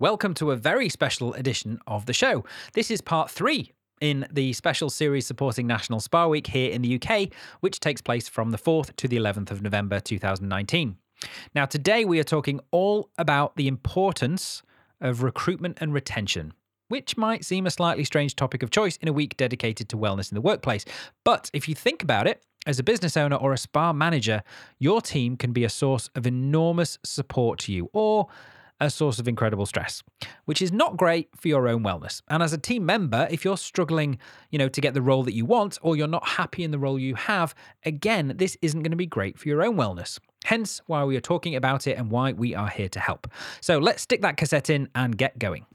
Welcome to a very special edition of the show. This is part three in the special series supporting National Spa Week here in the UK, which takes place from the 4th to the 11th of November 2019. Now, today we are talking all about the importance of recruitment and retention. Which might seem a slightly strange topic of choice in a week dedicated to wellness in the workplace. But if you think about it, as a business owner or a spa manager, your team can be a source of enormous support to you, or a source of incredible stress, which is not great for your own wellness. And as a team member, if you're struggling, you know, to get the role that you want or you're not happy in the role you have, again, this isn't going to be great for your own wellness. Hence why we are talking about it and why we are here to help. So let's stick that cassette in and get going.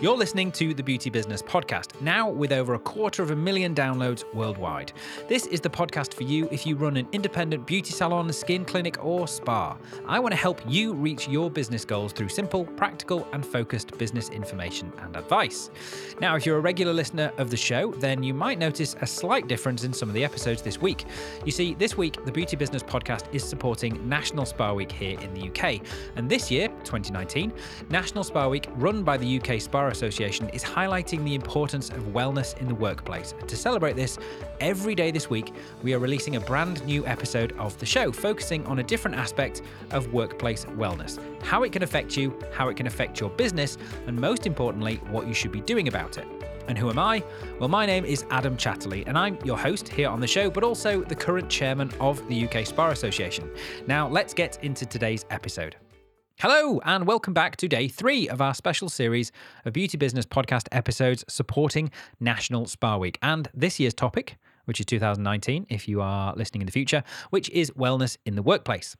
You're listening to the Beauty Business Podcast, now with over a quarter of a million downloads worldwide. This is the podcast for you if you run an independent beauty salon, skin clinic, or spa. I want to help you reach your business goals through simple, practical, and focused business information and advice. Now, if you're a regular listener of the show, then you might notice a slight difference in some of the episodes this week. You see, this week, the Beauty Business Podcast is supporting National Spa Week here in the UK. And this year, 2019, National Spa Week, run by the UK Spa Association is highlighting the importance of wellness in the workplace. To celebrate this, every day this week, we are releasing a brand new episode of the show focusing on a different aspect of workplace wellness how it can affect you, how it can affect your business, and most importantly, what you should be doing about it. And who am I? Well, my name is Adam Chatterley, and I'm your host here on the show, but also the current chairman of the UK Spa Association. Now, let's get into today's episode. Hello, and welcome back to day three of our special series of Beauty Business podcast episodes supporting National Spa Week. And this year's topic, which is 2019, if you are listening in the future, which is wellness in the workplace.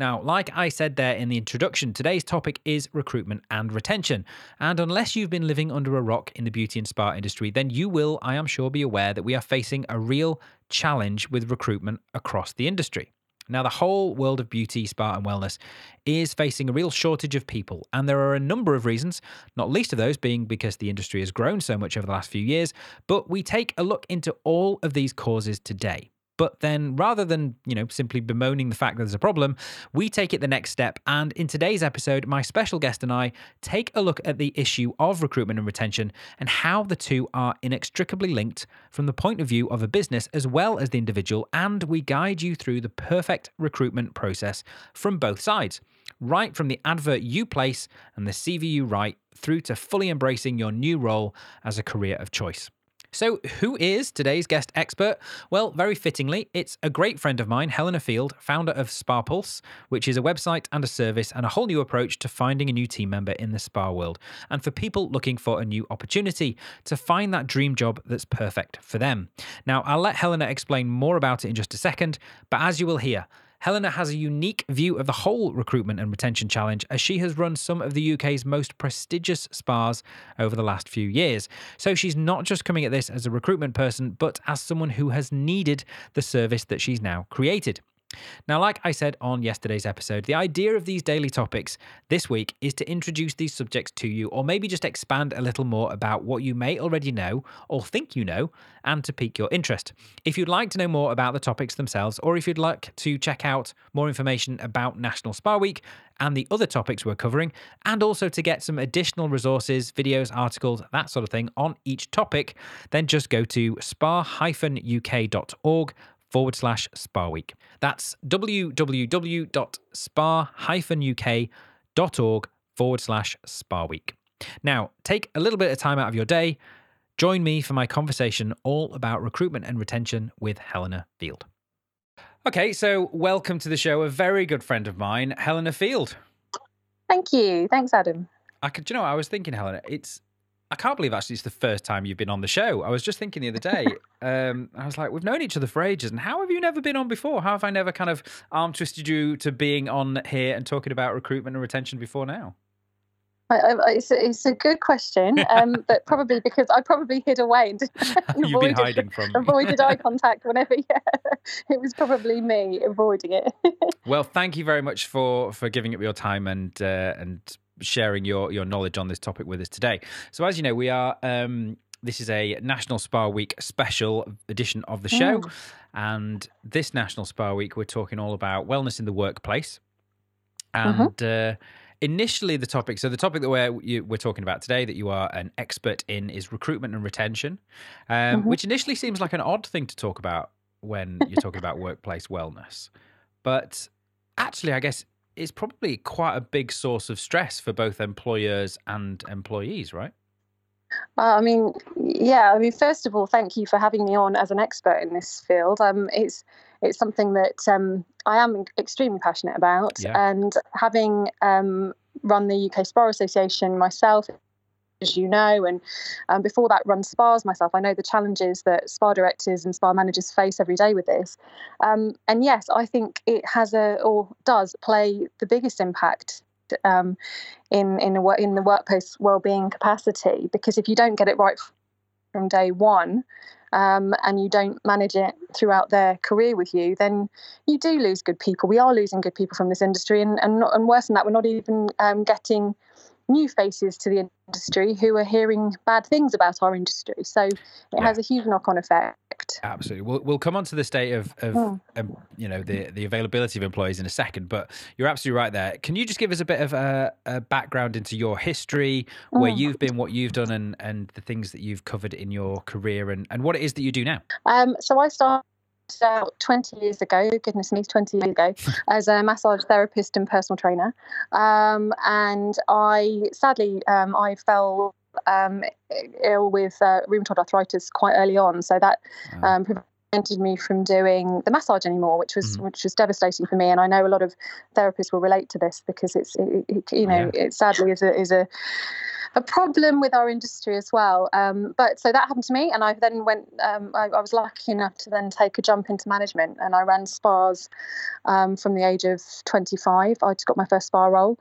Now, like I said there in the introduction, today's topic is recruitment and retention. And unless you've been living under a rock in the beauty and spa industry, then you will, I am sure, be aware that we are facing a real challenge with recruitment across the industry. Now, the whole world of beauty, spa, and wellness is facing a real shortage of people, and there are a number of reasons, not least of those being because the industry has grown so much over the last few years. But we take a look into all of these causes today. But then rather than, you know, simply bemoaning the fact that there's a problem, we take it the next step. And in today's episode, my special guest and I take a look at the issue of recruitment and retention and how the two are inextricably linked from the point of view of a business as well as the individual. And we guide you through the perfect recruitment process from both sides right from the advert you place and the CV you write through to fully embracing your new role as a career of choice. So, who is today's guest expert? Well, very fittingly, it's a great friend of mine, Helena Field, founder of Spa Pulse, which is a website and a service and a whole new approach to finding a new team member in the spa world. And for people looking for a new opportunity to find that dream job that's perfect for them. Now, I'll let Helena explain more about it in just a second, but as you will hear, Helena has a unique view of the whole recruitment and retention challenge as she has run some of the UK's most prestigious spas over the last few years. So she's not just coming at this as a recruitment person, but as someone who has needed the service that she's now created. Now, like I said on yesterday's episode, the idea of these daily topics this week is to introduce these subjects to you, or maybe just expand a little more about what you may already know or think you know, and to pique your interest. If you'd like to know more about the topics themselves, or if you'd like to check out more information about National Spa Week and the other topics we're covering, and also to get some additional resources, videos, articles, that sort of thing on each topic, then just go to spa-uk.org forward slash spa week. That's www.spa-uk.org forward slash spa week. Now, take a little bit of time out of your day. Join me for my conversation all about recruitment and retention with Helena Field. Okay, so welcome to the show, a very good friend of mine, Helena Field. Thank you. Thanks, Adam. I could, you know, I was thinking, Helena, it's I can't believe actually it's the first time you've been on the show. I was just thinking the other day, um, I was like, we've known each other for ages, and how have you never been on before? How have I never kind of arm twisted you to being on here and talking about recruitment and retention before now? It's a, it's a good question, um, but probably because I probably hid away and, and You've avoided, been hiding from avoided eye contact whenever. Yeah, it was probably me avoiding it. well, thank you very much for for giving up your time and uh, and sharing your your knowledge on this topic with us today. So, as you know, we are. Um, this is a National Spa Week special edition of the show. Mm. And this National Spa Week, we're talking all about wellness in the workplace. Mm-hmm. And uh, initially, the topic so the topic that we're, you, we're talking about today that you are an expert in is recruitment and retention, um, Mhm. which initially seems like an odd thing to talk about when you're talking about workplace wellness. But actually, I guess it's probably quite a big source of stress for both employers and employees, right? Uh, I mean, yeah. I mean, first of all, thank you for having me on as an expert in this field. Um, it's it's something that um, I am extremely passionate about, Yeah. and having um, run the UK Spa Association myself, as you know, and um, before that, run spas myself. I know the challenges that spa directors and spa managers face every day with this. Um, and yes, I think it has a or does play the biggest impact um, in in the in the workplace well-being capacity because if you don't get it right from day one um, and you don't manage it throughout their career with you, then you do lose good people. We are losing good people from this industry, and and, not, and worse than that, we're not even um, getting new faces to the industry who are hearing bad things about our industry. So it Yeah. has a huge knock-on effect. Absolutely. We'll we'll come on to the state of, of Mm. um, you know the the availability of employees in a second, but you're absolutely right there. Can you just give us a bit of a, a background into your history, where Mm. you've been, what you've done, and and the things that you've covered in your career, and and what it is that you do now? Um, so I started out 20 years ago, goodness me, 20 years ago, as a massage therapist and personal trainer. Um, and I sadly, um, I fell um, ill with uh, rheumatoid arthritis quite early on. So that Wow. um, prevented me from doing the massage anymore, which was Mhm. which was devastating for me. And I know a lot of therapists will relate to this because it's it, it, you know it sadly is a is a a problem with our industry as well. Um, but so that happened to me, and I then went. Um, I, I was lucky enough to then take a jump into management, and I ran spas um, from the age of 25. I just got my first spa role.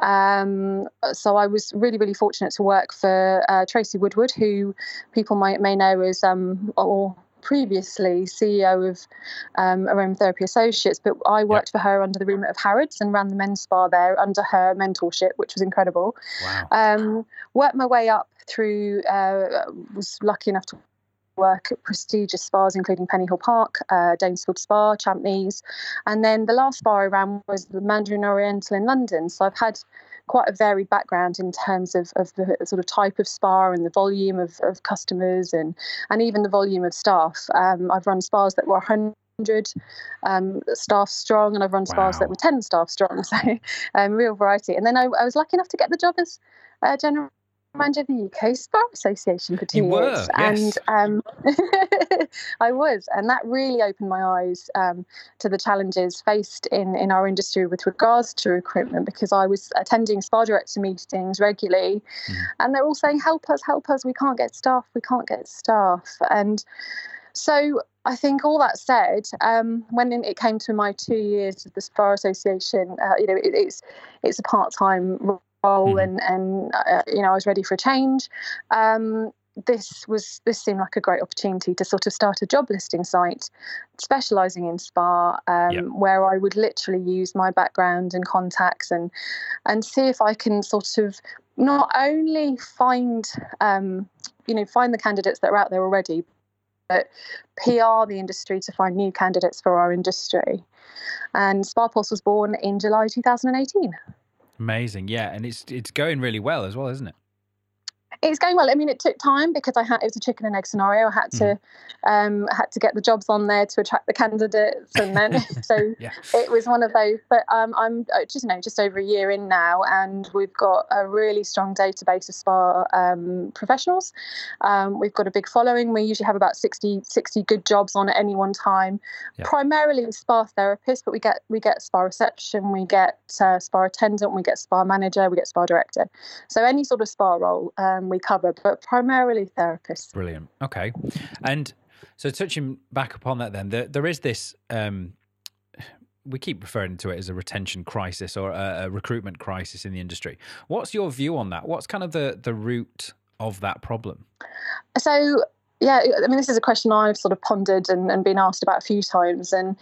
Um, so I was really, really fortunate to work for uh, Tracy Woodward, who people might may know as um, or previously CEO of um, Aromatherapy Associates, but I worked for her under the remit of Harrods and ran the men's spa there under her mentorship, which was incredible. Wow. Um, worked my way up through, uh, was lucky enough to work at prestigious spas, including Pennyhill Park, uh, Danesfield Spa, Champneys. And then the last spa I ran was the Mandarin Oriental in London. So I've had quite a varied background in terms of, of the sort of type of spa and the volume of, of customers and, and even the volume of staff. Um, I've run spas that were 100 um, staff strong, and I've run spas Wow. that were 10 staff strong. So, um, real variety. And then I, I was lucky enough to get the job as uh, general manager of the UK Spa Association for two You were, years. yes. And um, I was, and that really opened my eyes um, to the challenges faced in, in our industry with regards to recruitment because I was attending spa director meetings regularly, Mhm. and they're all saying, "Help us, help us! We can't get staff. We can't get staff." And so I think all that said, um, when it came to my two years of the Spa Association, uh, you know, it, it's it's a part time role, Mhm. and and uh, you know, I was ready for a change. Um, this was this seemed like a great opportunity to sort of start a job listing site specializing in spa um, Yep. where I would literally use my background and contacts and and see if I can sort of not only find um, you know find the candidates that are out there already but PR the industry to find new candidates for our industry and spa SpaPulse was born in July 2018 Amazing. Yeah, and it's it's going really well as well, isn't it? It's going well. I mean, it took time because I had it was a chicken and egg scenario. I had to um, had to get the jobs on there to attract the candidates, and then so Yeah. it was one of those. But um, I'm uh, just you know just over a year in now, and we've got a really strong database of spa um, professionals. Um, we've got a big following. We usually have about 60, 60 good jobs on at any one time. Yeah. Primarily spa therapists, but we get we get spa reception, we get uh, spa attendant, we get spa manager, we get spa director. So any sort of spa role um, we cover, but primarily therapists. Brilliant. Okay. And so touching back upon that then, there, there is this um we keep referring to it as a retention crisis or a, a recruitment crisis in the industry. What's your view on that? What's kind of the the root of that problem? So yeah, I mean, this is a question I've sort of pondered and, and been asked about a few times. And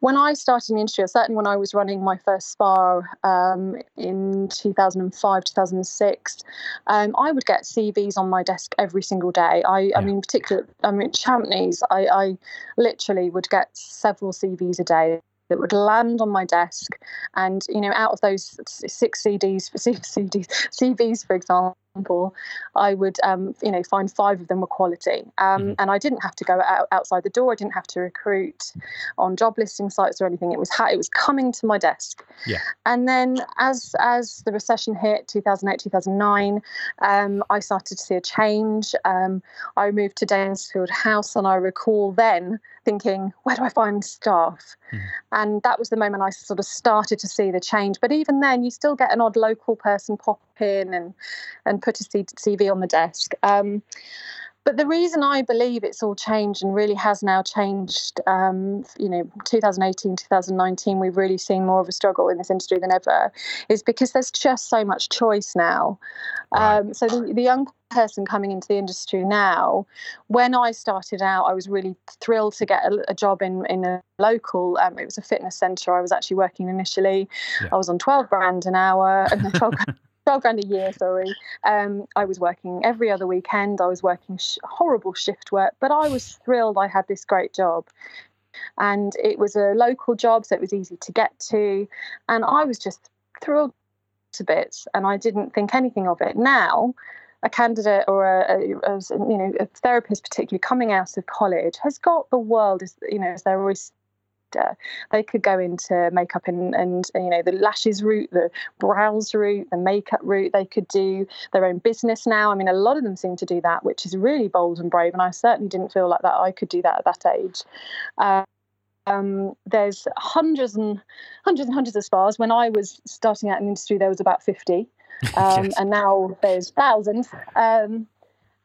when I started in the industry, certainly when I was running my first spa um, in 2005, 2006, um, I would get CVs on my desk every single day. I, yeah. I mean, particularly, I mean, Champneys, I, I literally would get several CVs a day that would land on my desk and you know out of those six cds cds cvs for example example, I would, um, you know, find five of them were quality, um, mm-hmm. and I didn't have to go out, outside the door. I didn't have to recruit on job listing sites or anything. It was ha- it was coming to my desk. Yeah. And then as as the recession hit, 2008, 2009, um, I started to see a change. Um, I moved to Danesfield House, and I recall then thinking, where do I find staff? Mm. And that was the moment I sort of started to see the change. But even then, you still get an odd local person pop in and and put a CV on the desk. Um, but the reason I believe it's all changed and really has now changed, um, you know, 2018, 2019, we've really seen more of a struggle in this industry than ever, is because there's just so much choice now. Right. Um, so the, the young person coming into the industry now, when I started out, I was really thrilled to get a, a job in in a local. Um, it was a fitness centre. I was actually working initially. Yeah. I was on 12 grand an hour, 12 12 grand a year, sorry. Um, I was working every other weekend. I was working sh- horrible shift work, but I was thrilled I had this great job. And it was a local job, so it was easy to get to. And I was just thrilled to bits, and I didn't think anything of it. Now, a candidate or a, a, a, you know a therapist, particularly coming out of college, has got the world as you know their oyster they could go into makeup and, and you know the lashes route, the brows route, the makeup route. They could do their own business now. I mean, a lot of them seem to do that, which is really bold and brave. And I certainly didn't feel like that I could do that at that age. Uh, um, there's hundreds and hundreds and hundreds of spas. When I was starting out in the industry, there was about 50, um, yes. and now there's thousands. Um,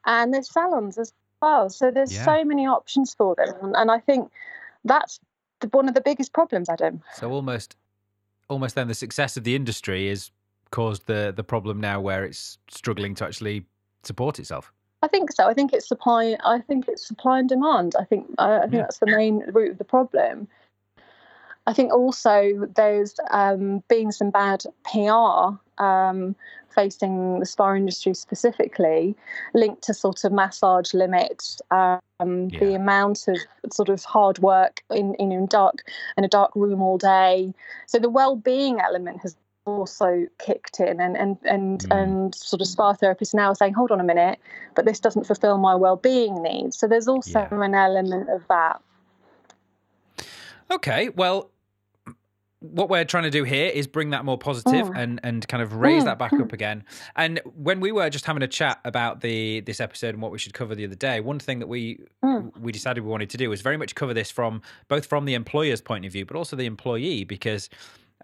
and there's salons as well. So there's yeah. so many options for them, and, and I think that's the, one of the biggest problems, Adam. So almost, almost then the success of the industry is caused the the problem now where it's struggling to actually support itself. I think so. I think it's supply. I think it's supply and demand. I think I, I think yeah. that's the main root of the problem. I think also there's um, been some bad PR um, facing the spa industry specifically, linked to sort of massage limits, um, yeah. the amount of sort of hard work in, in, in dark in a dark room all day. So the well-being element has also kicked in and and and, mm. and sort of spa therapists now are saying hold on a minute but this doesn't fulfill my well-being needs so there's also yeah. an element of that okay well what we're trying to do here is bring that more positive mm. and and kind of raise mm. that back up again. And when we were just having a chat about the this episode and what we should cover the other day, one thing that we mm. we decided we wanted to do was very much cover this from both from the employer's point of view, but also the employee, because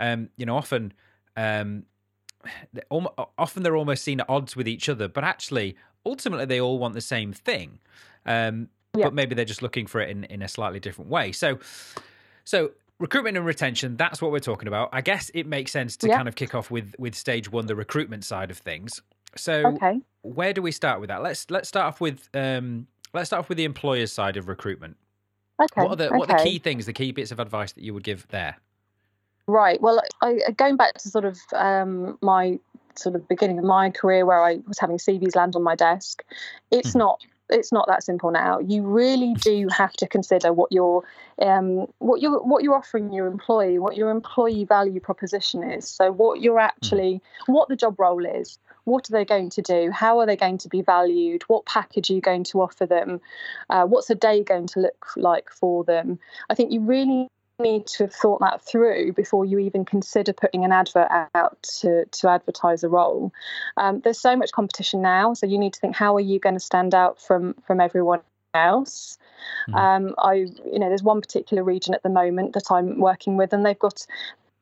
um, you know often um, often they're almost seen at odds with each other, but actually ultimately they all want the same thing. Um, yeah. But maybe they're just looking for it in, in a slightly different way. So, so recruitment and retention that's what we're talking about i guess it makes sense to yeah. kind of kick off with with stage one the recruitment side of things so okay. where do we start with that let's let's start off with um let's start off with the employer's side of recruitment okay what are the okay. what are the key things the key bits of advice that you would give there right well I, going back to sort of um my sort of beginning of my career where I was having CVs land on my desk, it's mm. not it's not that simple now. You really do have to consider what you're um, what you what you're offering your employee, what your employee value proposition is. So what you're actually what the job role is. What are they going to do? How are they going to be valued? What package are you going to offer them? Uh, what's a day going to look like for them? I think you really need to have thought that through before you even consider putting an advert out to, to advertise a role. Um, there's so much competition now, so you need to think how are you going to stand out from from everyone else. Mm. Um, I, you know, there's one particular region at the moment that I'm working with, and they've got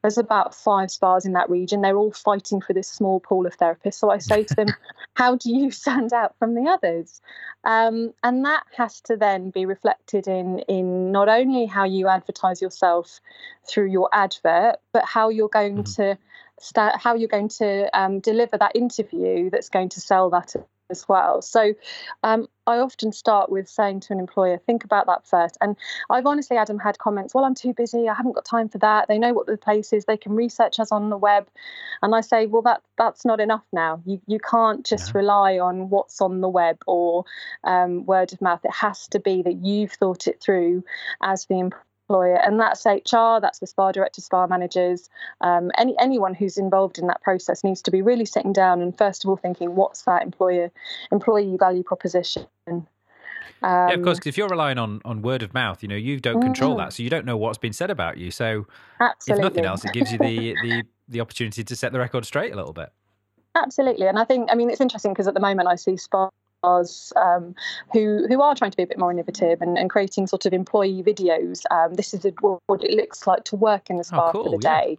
there's about five spas in that region. They're all fighting for this small pool of therapists. So I say to them, How do you stand out from the others? Um, and that has to then be reflected in, in not only how you advertise yourself through your advert, but how you're going mm-hmm. to start, how you're going to um, deliver that interview that's going to sell that as well. So um, I often start with saying to an employer, think about that first. And I've honestly, Adam, had comments, well, I'm too busy. I haven't got time for that. They know what the place is. They can research us on the web. And I say, well, that that's not enough now. You, you can't just rely on what's on the web or um, word of mouth. It has to be that you've thought it through as the employer employer, and that's HR, that's the spa director, spa managers, um, any anyone who's involved in that process needs to be really sitting down and first of all thinking, what's that employer employee value proposition? Um, yeah, of course. Because if you're relying on on word of mouth, you know you don't control mm, that, so you don't know what's been said about you. So, absolutely. if nothing else, it gives you the the the opportunity to set the record straight a little bit. Absolutely, and I think I mean it's interesting because at the moment I see spa um, who who are trying to be a bit more innovative and, and creating sort of employee videos. Um, this is a, what it looks like to work in the spa oh, cool, for the yeah. day.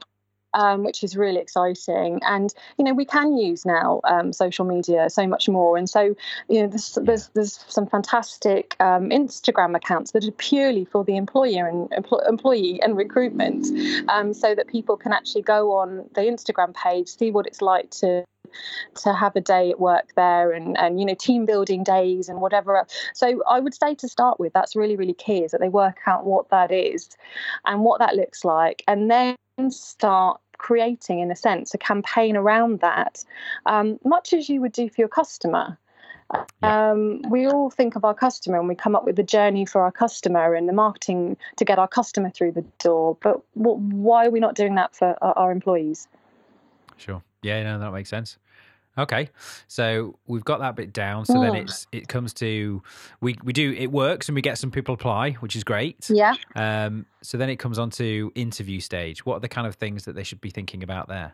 Um, which is really exciting. And you know, we can use now um, social media so much more. And so, you know, there's there's, there's some fantastic um, Instagram accounts that are purely for the employer and employee and recruitment, um, so that people can actually go on the Instagram page, see what it's like to to have a day at work there and and you know team building days and whatever so i would say to start with that's really really key is that they work out what that is and what that looks like and then start creating in a sense a campaign around that um, much as you would do for your customer um, we all think of our customer and we come up with the journey for our customer and the marketing to get our customer through the door. But what, why are we not doing that for our, our employees? Sure. Yeah, no, that makes sense. Okay, so we've got that bit down. So then it's it comes to we we do it works and we get some people apply, which is great. Yeah. Um. So then it comes on to interview stage. What are the kind of things that they should be thinking about there?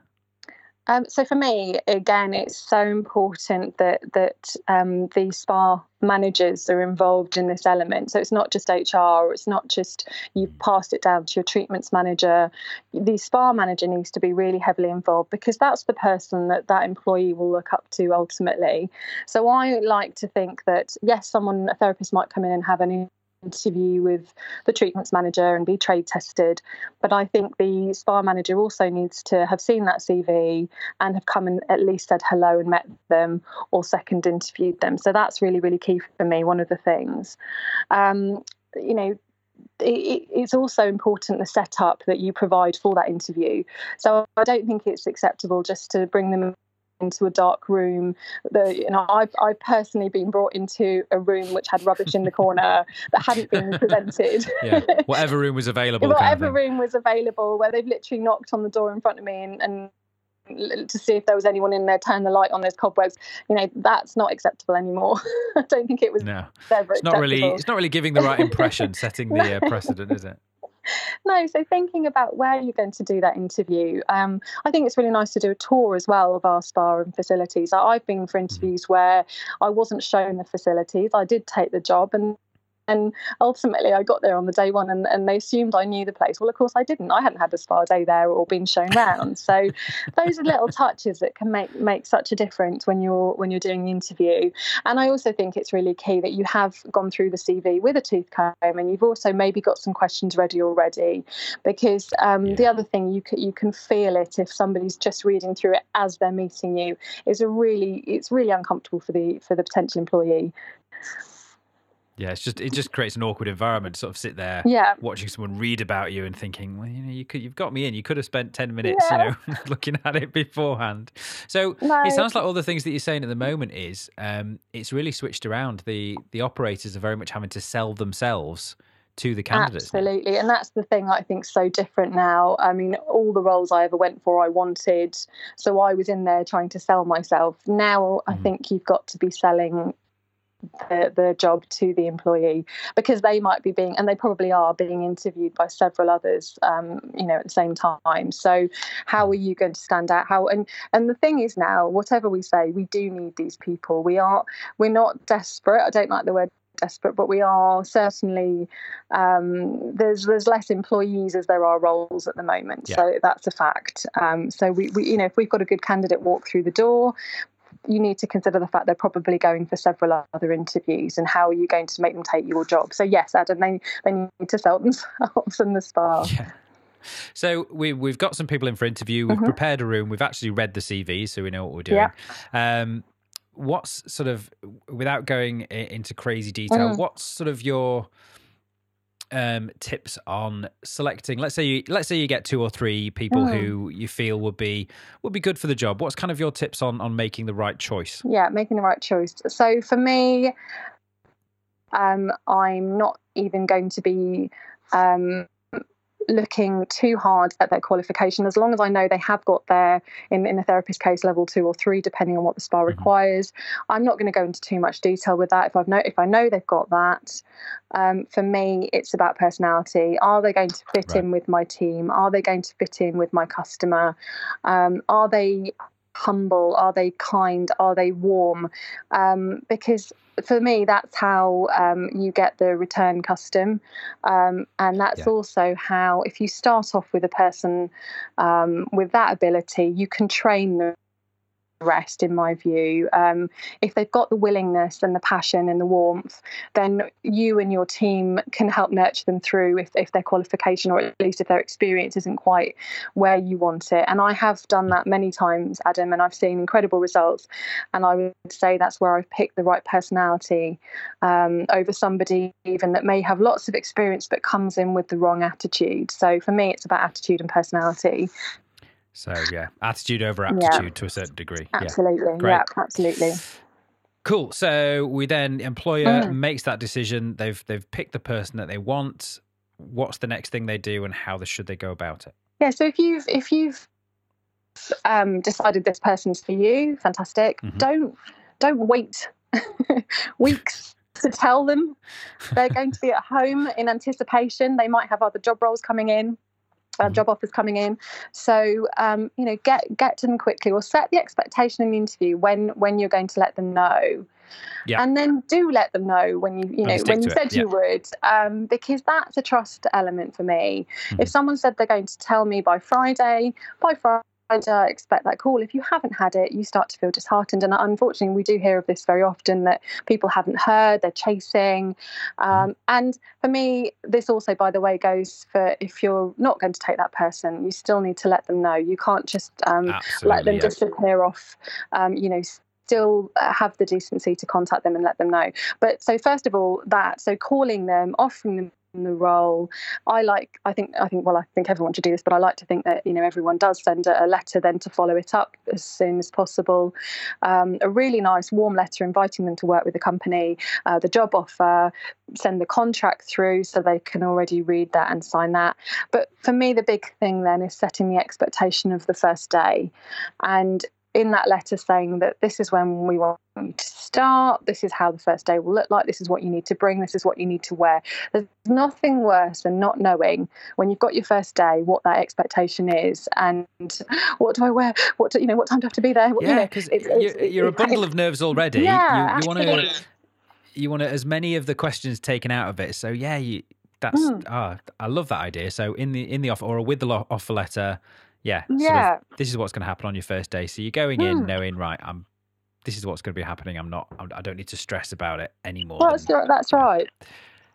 Um, so for me, again, it's so important that that um, the spa managers are involved in this element. So it's not just HR, it's not just you've passed it down to your treatments manager. The spa manager needs to be really heavily involved because that's the person that that employee will look up to ultimately. So I like to think that yes, someone a therapist might come in and have an interview with the treatments manager and be trade tested. But I think the spa manager also needs to have seen that CV and have come and at least said hello and met them or second interviewed them. So that's really, really key for me, one of the things. Um, you know, it's also important the setup that you provide for that interview. So I don't think it's acceptable just to bring them into a dark room. The, you know, I've, I've personally been brought into a room which had rubbish in the corner that hadn't been presented. yeah, whatever room was available. whatever kind of room was available, where they've literally knocked on the door in front of me and, and to see if there was anyone in there, turn the light on those cobwebs. You know, that's not acceptable anymore. I don't think it was. No, it's not acceptable. really. It's not really giving the right impression, setting the uh, precedent, is it? No, so thinking about where you're going to do that interview, um, I think it's really nice to do a tour as well of our spa and facilities. I've been for mm-hmm. interviews where I wasn't shown the facilities. I did take the job, and and ultimately, I got there on the day one and, and they assumed I knew the place. Well, of course, I didn't. I hadn't had a spa day there or been shown around. So those are little touches that can make make such a difference when you're when you're doing the interview. And I also think it's really key that you have gone through the CV with a tooth comb and you've also maybe got some questions ready already, because um, yeah. the other thing you can you can feel it if somebody's just reading through it as they're meeting you is a really it's really uncomfortable for the for the potential employee. Yeah, it's just it just creates an awkward environment. To sort of sit there, yeah. watching someone read about you and thinking, well, you know, you could you've got me in. You could have spent ten minutes, yeah. you know, looking at it beforehand. So no. it sounds like all the things that you're saying at the moment is um, it's really switched around. The the operators are very much having to sell themselves to the candidates. Absolutely, and that's the thing I think so different now. I mean, all the roles I ever went for, I wanted, so I was in there trying to sell myself. Now mm. I think you've got to be selling the, the job to the employee because they might be being and they probably are being interviewed by several others um, you know at the same time so how are you going to stand out how and and the thing is now whatever we say we do need these people we are we're not desperate i don't like the word desperate, but we are certainly um, there's there's less employees as there are roles at the moment. Yeah. So that's a fact. Um, so we, we you know if we've got a good candidate walk through the door, you need to consider the fact they're probably going for several other interviews and how are you going to make them take your job. So yes, Adam, they they need to sell themselves in the spa. Yeah. So we we've got some people in for interview. We've mm-hmm. prepared a room. We've actually read the CV, so we know what we're doing. Yeah. Um, what's sort of without going into crazy detail, mm. what's sort of your um, tips on selecting? Let's say you let's say you get two or three people mm. who you feel would be would be good for the job. What's kind of your tips on on making the right choice? Yeah, making the right choice. So for me, um, I'm not even going to be um, looking too hard at their qualification as long as I know they have got their in, in a therapist case level two or three, depending on what the SPA mm-hmm. requires. I'm not going to go into too much detail with that. If I've know if I know they've got that, um, for me it's about personality. Are they going to fit right. in with my team? Are they going to fit in with my customer? Um, are they humble? Are they kind? Are they warm? Um, because for me, that's how um, you get the return custom. Um, and that's yeah. also how, if you start off with a person um, with that ability, you can train them rest, in my view. Um, if they've got the willingness and the passion and the warmth, then you and your team can help nurture them through if, if their qualification or at least if their experience isn't quite where you want it. And I have done that many times, Adam, and I've seen incredible results. And I would say that's where I've picked the right personality um, over somebody even that may have lots of experience but comes in with the wrong attitude. So for me, it's about attitude and personality. So yeah, attitude over aptitude yeah. to a certain degree. Absolutely. Yeah, yeah absolutely. Cool. So we then employer mm. makes that decision. They've they've picked the person that they want. What's the next thing they do, and how should they go about it? Yeah. So if you've if you've um, decided this person's for you, fantastic. Mm-hmm. Don't don't wait weeks to tell them they're going to be at home in anticipation. They might have other job roles coming in uh, mm-hmm. job offers coming in. So um, you know, get get to them quickly, or set the expectation in the interview when when you're going to let them know. Yeah. And then do let them know when you, you know, when you said yeah. you would, um, because that's a trust element for me. Mm-hmm. If someone said they're going to tell me by Friday, by Friday, uh, expect that call. If you haven't had it, you start to feel disheartened. And unfortunately, we do hear of this very often that people haven't heard, they're chasing. Um, and for me, this also, by the way, goes for if you're not going to take that person, you still need to let them know. You can't just um, let them disappear off, um, you know, still uh, have the decency to contact them and let them know. But so first of all, that so calling them, offering them the role. I like, I think, I think, well, I think everyone should do this, but I like to think that you know everyone does send a, a letter then to follow it up as soon as possible. Um, a really nice, warm letter inviting them to work with the company, uh, the job offer, send the contract through so they can already read that and sign that. But for me, the big thing then is setting the expectation of the first day, and in that letter saying that this is when we want you to start, this is how the first day will look like, this is what you need to bring, this is what you need to wear. There's nothing worse than not knowing when you've got your first day what that expectation is and what do I wear, what do, you know, what time do I have to be there? Yeah, because you know, you're, you're, a bundle of nerves already. Yeah, you, you want to you want as many of the questions taken out of it. So yeah, you, that's mm. ah, I love that idea. So in the in the offer or with the offer letter, yeah, yeah. Sort of, this is what's going to happen on your first day. So you're going in hmm. knowing, right, I'm. This is what's going to be happening. I'm not. I don't need to stress about it anymore. Well, that's, than, that's right.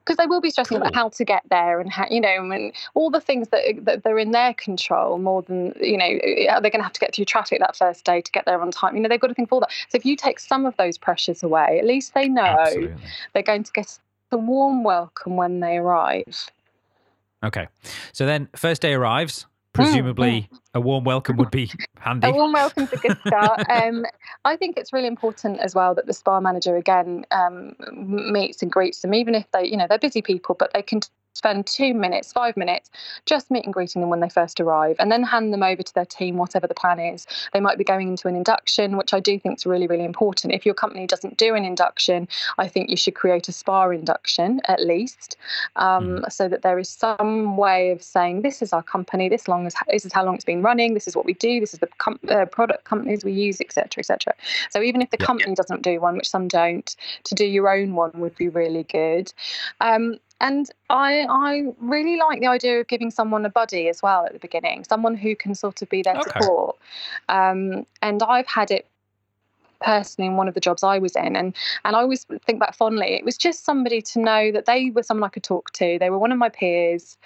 Because they will be stressing cool. about how to get there and how you know and all the things that that they're in their control more than you know they're going to have to get through traffic that first day to get there on time. You know they've got to think for that. So if you take some of those pressures away, at least they know Absolutely. they're going to get a warm welcome when they arrive. Okay, so then first day arrives presumably mm, a warm welcome would be handy. A warm welcome's a good start. um, I think it's really important as well that the spa manager again um, meets and greets them, even if they, you know, they're busy people, but they can spend two minutes, five minutes, just meet and greeting them when they first arrive, and then hand them over to their team, whatever the plan is. They might be going into an induction, which I do think is really, really important. If your company doesn't do an induction, I think you should create a spa induction at least, um, mm. so that there is some way of saying this is our company, this long as this is how long it's been running, this is what we do, this is the com- uh, product companies we use, etc., etc. So even if the yep. company doesn't do one, which some don't, to do your own one would be really good. Um, and I I really like the idea of giving someone a buddy as well at the beginning, someone who can sort of be their okay. support. Um, and I've had it personally in one of the jobs I was in. And and I always think back fondly. It was just somebody to know that they were someone I could talk to. They were one of my peers.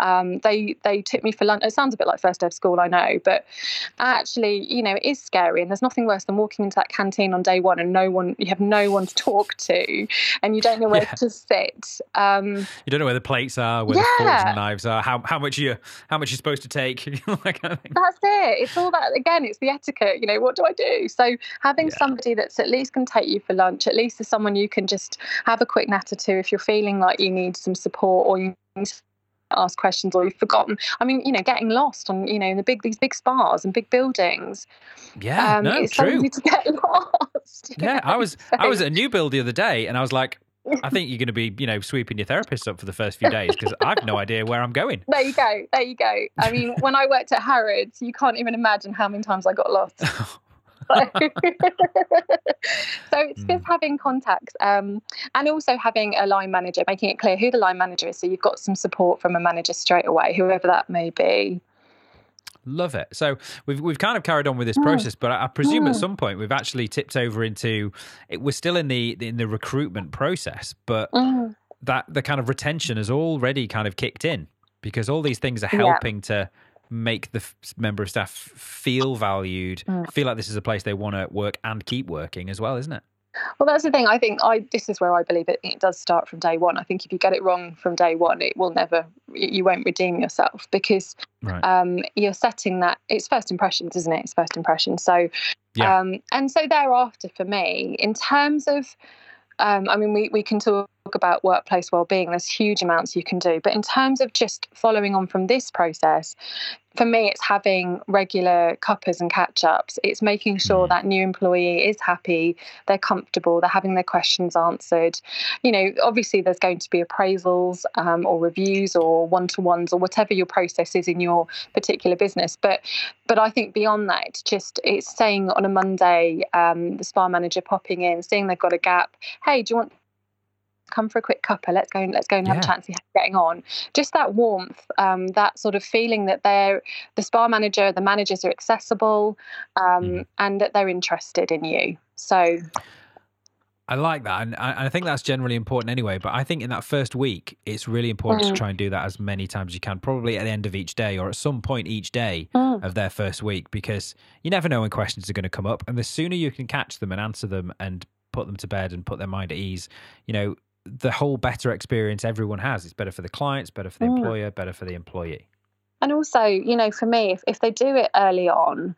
Um, they they took me for lunch. It sounds a bit like first day of school, I know, but actually, you know, it is scary. And there's nothing worse than walking into that canteen on day one and no one you have no one to talk to, and you don't know where yeah. to sit. Um, you don't know where the plates are, where yeah. the forks and knives are, how how much you how much you're supposed to take. that kind of That's it. It's all that again. It's the etiquette. You know, what do I do? So having yeah. somebody that's at least can take you for lunch, at least is someone you can just have a quick natter to if you're feeling like you need some support or you need to ask questions or you've forgotten. I mean, you know, getting lost on, you know, the big these big spas and big buildings. Yeah, um, no, it's true. to get lost. Yeah, know? I was so. I was at a new build the other day and I was like, I think you're going to be, you know, sweeping your therapist up for the first few days because I've no idea where I'm going. There you go. There you go. I mean, when I worked at Harrods, you can't even imagine how many times I got lost. so it's just mm. having contacts um, and also having a line manager, making it clear who the line manager is. So you've got some support from a manager straight away, whoever that may be. Love it. So we've we've kind of carried on with this mm. process, but I, I presume mm. at some point we've actually tipped over into it. We're still in the in the recruitment process, but mm. that the kind of retention has already kind of kicked in because all these things are helping yeah. to make the f- member of staff feel valued, mm. feel like this is a place they want to work and keep working as well, isn't it? Well, that's the thing. I think I this is where I believe it. It does start from day one. I think if you get it wrong from day one, it will never. You won't redeem yourself because right. um, you're setting that. It's first impressions, isn't it? It's first impressions. So, yeah. um, and so thereafter, for me, in terms of, um, I mean, we we can talk about workplace well-being there's huge amounts you can do. But in terms of just following on from this process for me it's having regular cuppers and catch-ups. It's making sure mm. that new employee is happy they're comfortable they're having their questions answered. You know obviously there's going to be appraisals um, or reviews or one-to-ones or whatever your process is in your particular business. But but i think beyond that it's just it's saying on a monday um, the spa manager popping in seeing they've got a gap. Hey do you want come for a quick cuppa. Let's go and let's go and have yeah. a chat and see how you're getting on. Just that warmth, um, that sort of feeling that they're the spa manager, the managers are accessible, um, mm. and that they're interested in you. So. I like that, and I, think that's generally important anyway. But I think in that first week, it's really important mm. to try and do that as many times as you can, probably at the end of each day or at some point each day mm. of their first week, because you never know when questions are going to come up, and the sooner you can catch them and answer them and put them to bed and put their mind at ease, you know, the whole better experience everyone has. It's better for the clients, better for the mm. employer, better for the employee. And also, you know, for me, if, if they do it early on,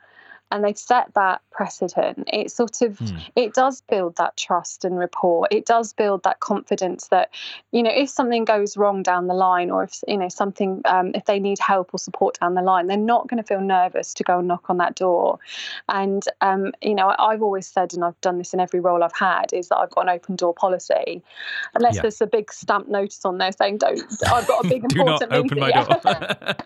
and they set that precedent. It sort of mm. it does build that trust and rapport. It does build that confidence that you know if something goes wrong down the line or if you know something um, if they need help or support down the line they're not going to feel nervous to go and knock on that door. And um, you know i've always said and i've done this in every role i've had is that i've got an open door policy. Unless yeah. there's a big stamp notice on there saying don't i've got a big important Do not open my door.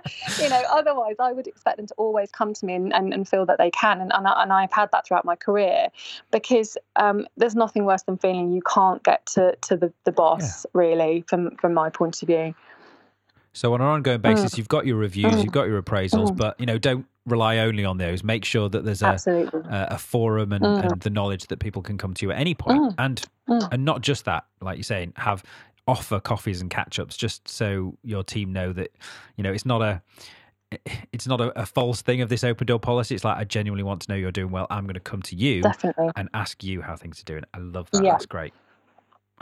You know otherwise i would expect them to always come to me and, and, and feel that they can and, and, I, and i've had that throughout my career because um, there's nothing worse than feeling you can't get to, to the, the boss yeah. really from from my point of view so on an ongoing basis, mm. you've got your reviews, mm. you've got your appraisals, mm. but you know, don't rely only on those. Make sure that there's a a, a, forum and, mm. and, the knowledge that people can come to you at any point. Mm. and mm. and not just that, like you're saying, have offer coffees and catch ups just so your team know that you know it's not a it's not a, a, false thing of this open door policy. It's like I genuinely want to know you're doing well. I'm going to come to you Definitely. and ask you how things are doing. I love that. Yeah. That's great.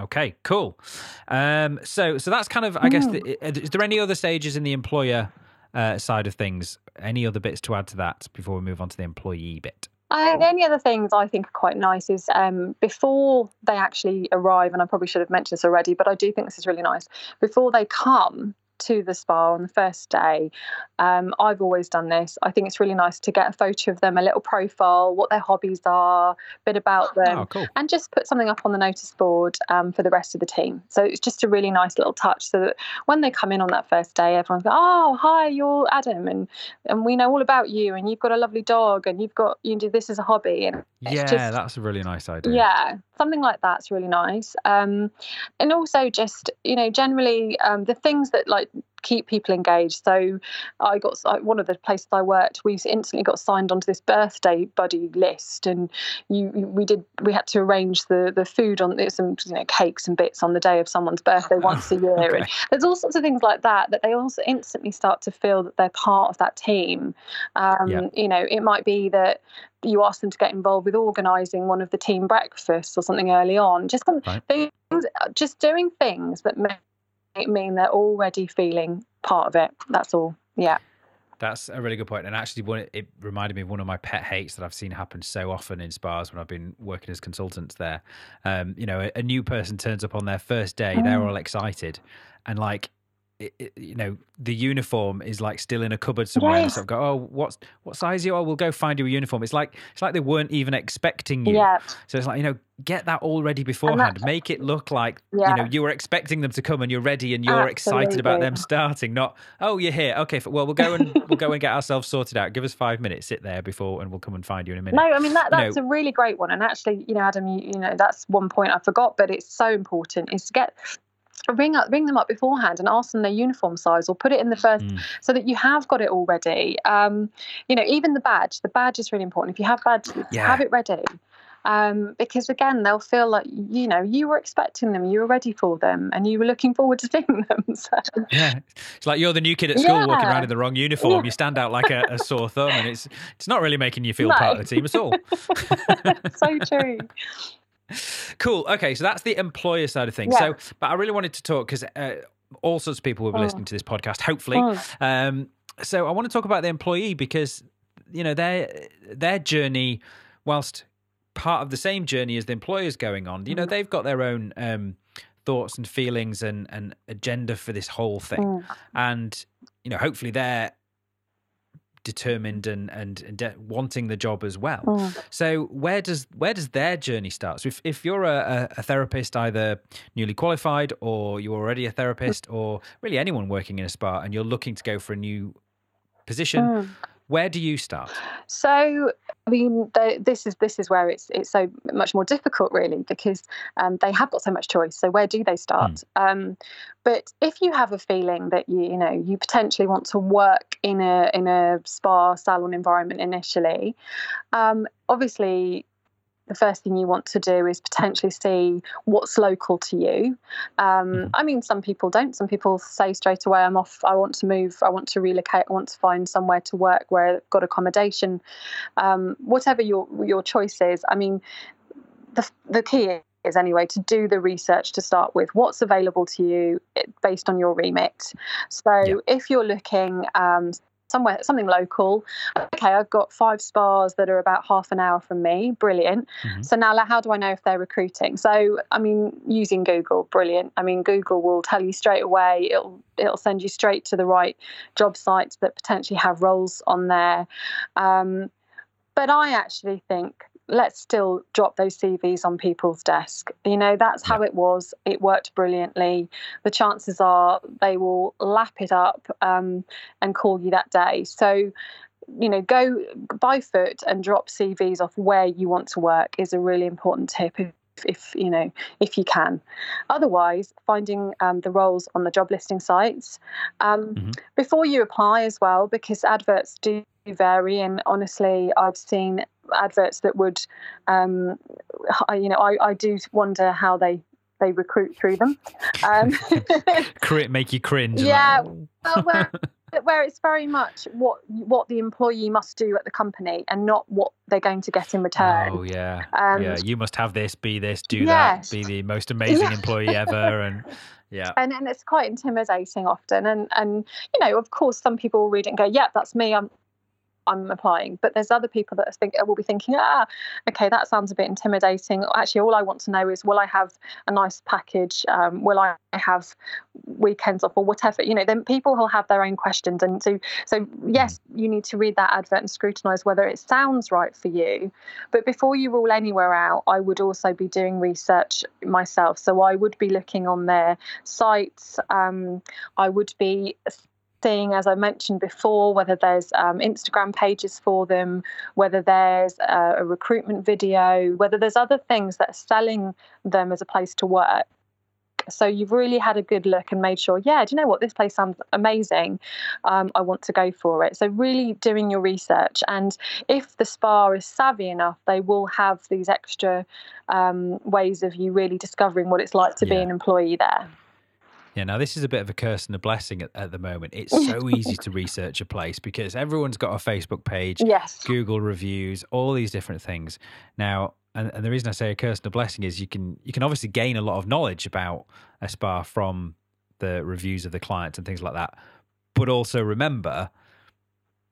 Okay, cool. Um, so so that's kind of I guess. The, is there any other stages in the employer uh, side of things? Any other bits to add to that before we move on to the employee bit? Uh, the only other things I think are quite nice is um, before they actually arrive, and I probably should have mentioned this already, but I do think this is really nice. Before they come, to the spa on the first day. Um, I've always done this. I think it's really nice to get a photo of them, a little profile, what their hobbies are, a bit about them, oh, cool. and just put something up on the notice board um, for the rest of the team. So it's just a really nice little touch so that when they come in on that first day, everyone's like, oh, hi, you're Adam, and, and we know all about you, and you've got a lovely dog, and you've got, you do this as a hobby. And yeah, just, that's a really nice idea. Yeah, something like that's really nice. Um, and also just, you know, generally um, the things that like keep people engaged. So I got one of the places I worked, we instantly got signed onto this birthday buddy list, and you we did we had to arrange the the food on some you know cakes and bits on the day of someone's birthday once a year, okay. and there's all sorts of things like that that they also instantly start to feel that they're part of that team. Um, yeah. You know, it might be that you ask them to get involved with organising one of the team breakfasts or something early on. Just right. things, just doing things that make mean they're already feeling part of it. That's all. Yeah. That's a really good point. And actually, one, it reminded me of one of my pet hates that I've seen happen so often in spas when I've been working as consultants there. Um, you know, a, a, new person turns up on their first day, mm. they're all excited, and like it, it, you know, the uniform is like still in a cupboard somewhere. Yes. And so go, oh, what's what size you? Oh, we'll go find you a uniform. It's like it's like they weren't even expecting you. Yeah. So it's like you know, get that all ready beforehand. Make it look like yeah. you know you were expecting them to come and you're ready and you're Absolutely. excited about them starting. Not oh, you're here. Okay, well we'll go and we'll go and get ourselves sorted out. Give us five minutes. Sit there before, and we'll come and find you in a minute. No, I mean that that's you know, a really great one. And actually, you know, Adam, you, you know, that's one point I forgot, but it's so important is to get ring up ring them up beforehand and ask them their uniform size or put it in the first mm. so that you have got it already um, you know even the badge the badge is really important if you have badges yeah. have it ready um, because again they'll feel like you know you were expecting them you were ready for them and you were looking forward to seeing them so. yeah it's like you're the new kid at school yeah. walking around in the wrong uniform yeah. you stand out like a, a, sore thumb and it's it's not really making you feel no. part of the team at all so true cool. Okay, so that's the employer side of things. Yeah. So, but I really wanted to talk because uh, all sorts of people will be oh. listening to this podcast, hopefully. Oh. Um, so I want to talk about the employee because you know their their journey, whilst part of the same journey as the employer's going on, you know mm. they've got their own um, thoughts and feelings and and agenda for this whole thing, mm. and you know hopefully they're determined and and, and de- wanting the job as well. Mm. So where does where does their journey start? So if, if you're a, a, therapist, either newly qualified or you're already a therapist, or really anyone working in a spa, and you're looking to go for a new position, mm. Where do you start? So I mean, they, this is this is where it's it's so much more difficult, really, because um, they have got so much choice. So where do they start? Mm. Um, but if you have a feeling that you you know you potentially want to work in a in a spa salon environment initially, um, obviously the first thing you want to do is potentially see what's local to you. Um, mm-hmm. I mean, some people don't. Some people say straight away, I'm off, I want to move, I want to relocate, I want to find somewhere to work where I've got accommodation. Um, whatever your, your choice is, I mean, the, the key is anyway to do the research to start with what's available to you eh, based on your remit so yeah. if you're looking um, somewhere something local. Okay i've got five spas that are about half an hour from me. Brilliant. Mm-hmm. so now how do i know if they're recruiting? So i mean using google brilliant. I mean google will tell you straight away. It'll it'll send you straight to the right job sites that potentially have roles on there. Um, but i actually think let's still drop those CVs on people's desk. You know, that's how it was. It worked brilliantly. The chances are they will lap it up um, and call you that day. So, you know, go by foot and drop CVs off where you want to work is a really important tip. If, if you know if you can otherwise finding um, the roles on the job listing sites um, mm-hmm. before you apply as well because adverts do vary and honestly i've seen adverts that would, um, I, you know, I, I do wonder how they they recruit through them. Um, make you cringe. Yeah, well, where, where it's very much what what the employee must do at the company and not what they're going to get in return. Oh yeah, um, yeah. You must have this, be this, do yes. that, be the most amazing employee ever, and yeah and and it's quite intimidating often and and you know of course some people will read it and go yep yeah, that's me i'm I'm applying. But there's other people that think will be thinking, ah, okay, that sounds a bit intimidating. Actually, all I want to know is, will I have a nice package? Um, will I have weekends off or whatever? You know, then people will have their own questions, and so so yes, you need to read that advert and scrutinise whether it sounds right for you. But before you rule anywhere out, I would also be doing research myself. So I would be looking on their sites. Um, I would be seeing, as I mentioned before, whether there's um, Instagram pages for them, whether there's a, a recruitment video, whether there's other things that are selling them as a place to work. So you've really had a good look and made sure, yeah, do you know what? This place sounds amazing. Um, I want to go for it. So really doing your research. And if the spa is savvy enough, they will have these extra um, ways of you really discovering what it's like to yeah. be an employee there. Yeah, now this is a bit of a curse and a blessing at, at the moment. It's so easy to research a place because everyone's got a Facebook page, yes. Google reviews, all these different things. Now, and, and the reason I say a curse and a blessing is you can you can obviously gain a lot of knowledge about a spa from the reviews of the clients and things like that. But also remember,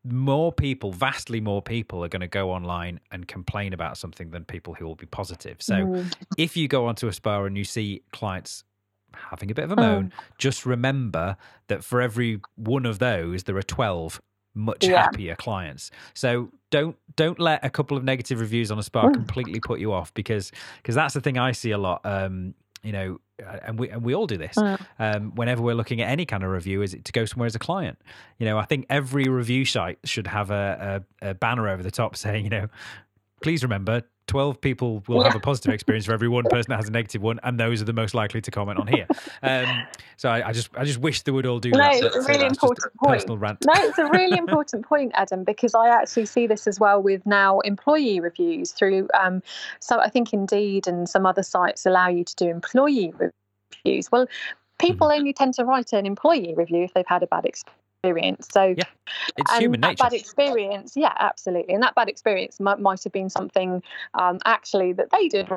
more people, vastly more people, are going to go online and complain about something than people who will be positive. So mm. if you go onto a spa and you see clients having a bit of a moan, oh. just remember that for every one of those, there are 12 much yeah. happier clients. So don't don't let a couple of negative reviews on a spa mm. completely put you off because because that's the thing I see a lot. Um, you know, and we and we all do this. Mm. Um, whenever we're looking at any kind of review, is it to go somewhere as a client? You know, I think every review site should have a, a, a banner over the top saying, you know, please remember 12 people will have a positive experience for every one person that has a negative one and those are the most likely to comment on here. Um, so I, I, just i just wish they would all do no, that. it's a really important a point no it's a really important point adam because i actually see this as well with now employee reviews through um, so i think indeed and some other sites allow you to do employee reviews. Well people mm-hmm. only tend to write an employee review if they've had a bad experience experience. So yeah, it's human nature. That bad experience, yeah, absolutely. And that bad experience might, might have been something um, actually that they did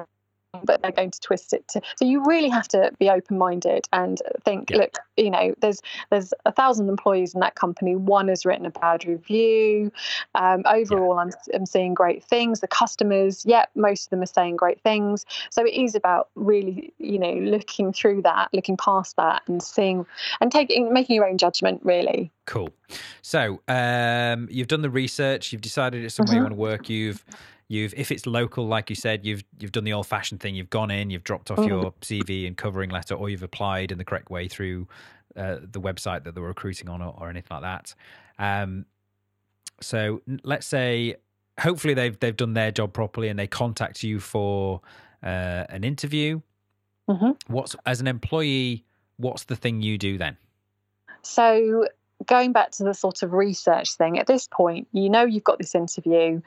but they're going to twist it to so you really have to be open-minded and think yeah. look you know there's there's a thousand employees in that company. One has written a bad review. Um, overall yeah. I'm, I'm seeing great things. The customers yeah most of them are saying great things. So it is about really you know looking through that looking past that and seeing and taking making your own judgment really. Cool. So um, you've done the research. You've decided it's somewhere mm-hmm. you want to work. You've You've, if it's local, like you said, you've you've done the old fashioned thing. You've gone in, you've dropped off mm-hmm. your CV and covering letter, or you've applied in the correct way through uh, the website that they're recruiting on, or, or anything like that. Um, so let's say, hopefully they've they've done their job properly, and they contact you for uh, an interview. Mm-hmm. What's as an employee? What's the thing you do then? So going back to the sort of research thing, at this point, you know you've got this interview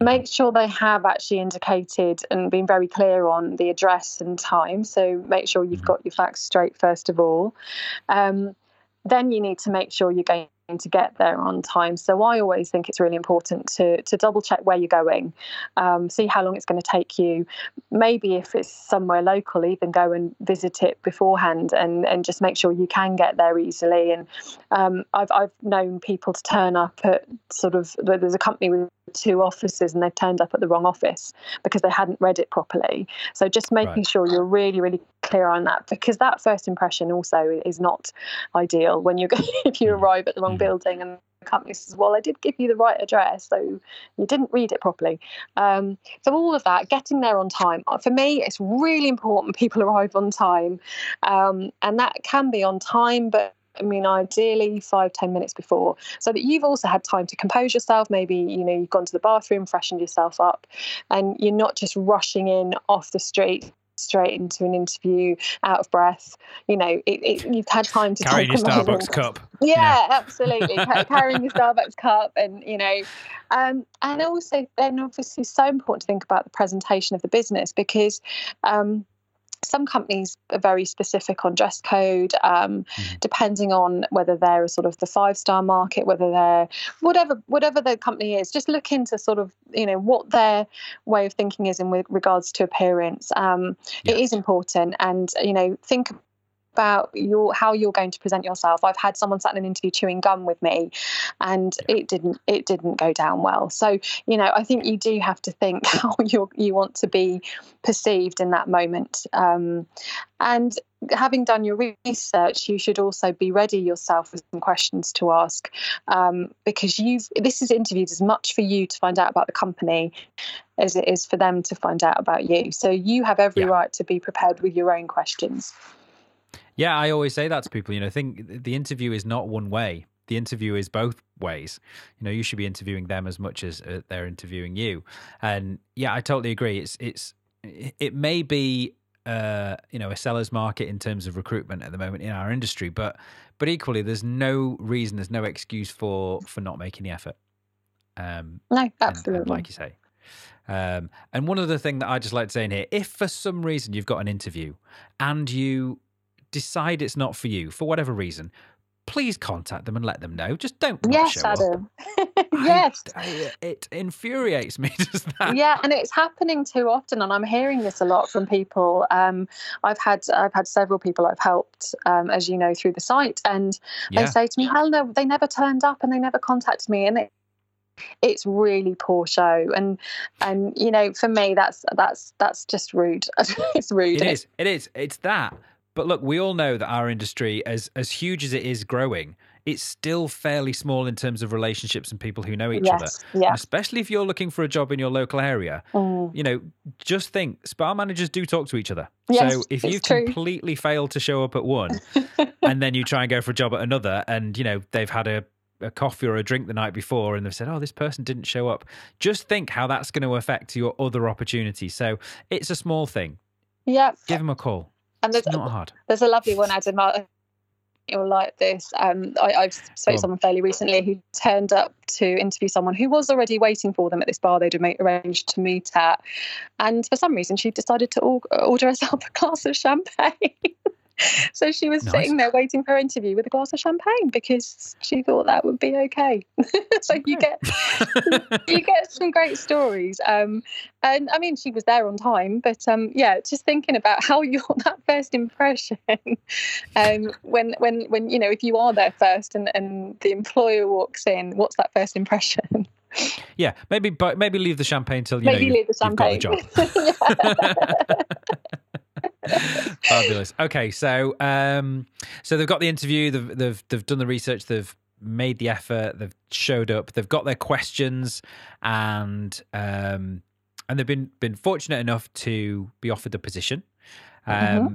make sure they have actually indicated and been very clear on the address and time. So make sure you've mm-hmm. got your facts straight first of all. Um, then you need to make sure you're going to get there on time. So I always think it's really important to to double check where you're going, um, see how long it's going to take you. Maybe if it's somewhere local, even go and visit it beforehand and and just make sure you can get there easily. And um, I've I've known people to turn up at sort of there's a company with two offices and they've turned up at the wrong office because they hadn't read it properly. So just making right. sure you're really, really clear on that because that first impression also is not ideal when you're if you mm. arrive at the wrong. Building and the company says, "Well, I did give you the right address, so you didn't read it properly." Um, so all of that, getting there on time. Uh, for me, it's really important people arrive on time, um, and that can be on time, but I mean, ideally five, ten minutes before, so that you've also had time to compose yourself. Maybe, you know, you've gone to the bathroom, freshened yourself up, and you're not just rushing in off the street straight into an interview out of breath. You know, it, it, you've had time to carry your Starbucks cup. Yeah, yeah. absolutely. Carrying your Starbucks cup, and you know, um, and also then obviously so important to think about the presentation of the business because. Um, some companies are very specific on dress code, um, mm-hmm. depending on whether they're a sort of the five star market, whether they're whatever whatever the company is. Just look into sort of you know what their way of thinking is in regards to appearance. Um, yeah. It is important, and you know think about your how you're going to present yourself. I've had someone sat in an interview chewing gum with me, and it didn't it didn't go down well. So you know, I think you do have to think how you you want to be perceived in that moment, um, and having done your research, you should also be ready yourself with some questions to ask, um, because you've this is interviewed as much for you to find out about the company as it is for them to find out about you. So you have every yeah. right to be prepared with your own questions. Yeah, I always say that to people. You know, think the interview is not one way. The interview is both ways. You know, you should be interviewing them as much as uh, they're interviewing you. And yeah, I totally agree. It's it's it may be uh, you know a seller's market in terms of recruitment at the moment in our industry, but but equally, there's no reason, there's no excuse for for not making the effort. Um, no, absolutely. And, and like you say. Um, and one other thing that I just like to say in here, if for some reason you've got an interview and you decide it's not for you for whatever reason, please contact them and let them know. Just don't. Yes, Adam. yes. I, it infuriates me. Does that? Yeah, and it's happening too often, and I'm hearing this a lot from people. Um, I've had I've had several people I've helped, um, as you know, through the site, and yeah. they say to me, "Helena, they never turned up and they never contacted me," and it, it's really poor show and and you know for me that's that's that's just rude it's rude it is it is it's that but look, we all know that our industry, as as huge as it is growing, it's still fairly small in terms of relationships and people who know each yes, other. Yeah. Especially if you're looking for a job in your local area. Mm. You know, just think spa managers do talk to each other. Yes, so if you true. completely fail to show up at one and then you try and go for a job at another and, you know, they've had a a coffee or a drink the night before and they've said, oh, this person didn't show up. Just think how that's going to affect your other opportunities. So it's a small thing. Yeah. Give them a call. And there's, not hard. There's a lovely one, Adam. You'll like this. Um, I, I've spoke to someone fairly recently who turned up to interview someone who was already waiting for them at this bar they'd arranged to meet at, and for some reason she decided to order herself a glass of champagne. so she was nice. sitting there waiting for her interview with a glass of champagne because she thought that would be okay. so you get you get some great stories. Um, and I mean, she was there on time, but um, yeah, just thinking about how you that first impression, um, when when when you know if you are there first and and the employer walks in, what's that first impression? Yeah, maybe, but maybe leave the champagne till you maybe know leave the champagne. You've got the job. Fabulous. Okay, so um, so they've got the interview. They've they've they've done the research. They've made the effort. They've showed up. They've got their questions, and um, and they've been been fortunate enough to be offered the position. Mm-hmm. Um, mm-hmm.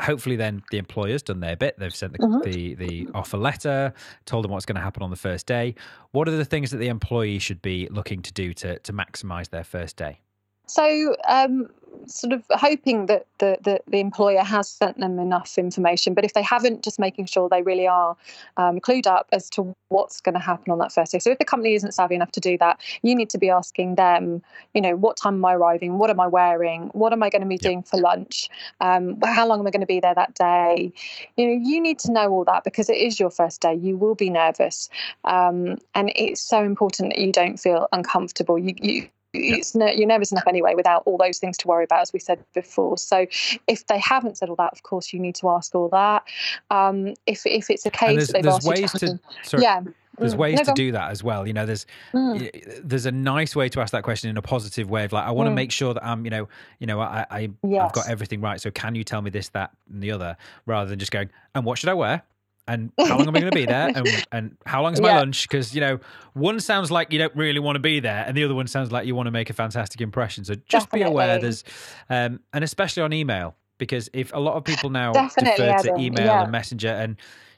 Hopefully, then the employer's done their bit. They've sent the, mm-hmm. the, the offer letter, told them what's going to happen on the first day. What are the things that the employee should be looking to do to to maximise their first day? So, um, sort of hoping that the, the, the, employer has sent them enough information. But if they haven't, just making sure they really are um, clued up as to what's going to happen on that first day. So if the company isn't savvy enough to do that, you need to be asking them, you know, what time am I arriving? What am I wearing? What am I going to be yep. doing for lunch? Um, how long am I going to be there that day? You know, you need to know all that because it is your first day. You will be nervous. Um, and it's so important that you don't feel uncomfortable. You, you it's no, you're nervous enough anyway without all those things to worry about, as we said before. So, if they haven't said all that, of course, you need to ask all that. Um, if if it's a case that they've asked ways to, to sorry, yeah. There's mm. ways no, to do that as well. You know, there's mm. there's a nice way to ask that question in a positive way of like, I want to mm. make sure that I'm, you know, you know, I, I yes. I've got everything right. So can you tell me this, that, and the other, rather than just going, and what should I wear? And how long am I going to be there and, and how long is my yeah. lunch because you know one sounds like you don't really want to be there and the other one sounds like you want to make a fantastic impression so just Definitely. be aware there's um, and especially on email because if a lot of people now Definitely, defer Adam. to email yeah. and messenger and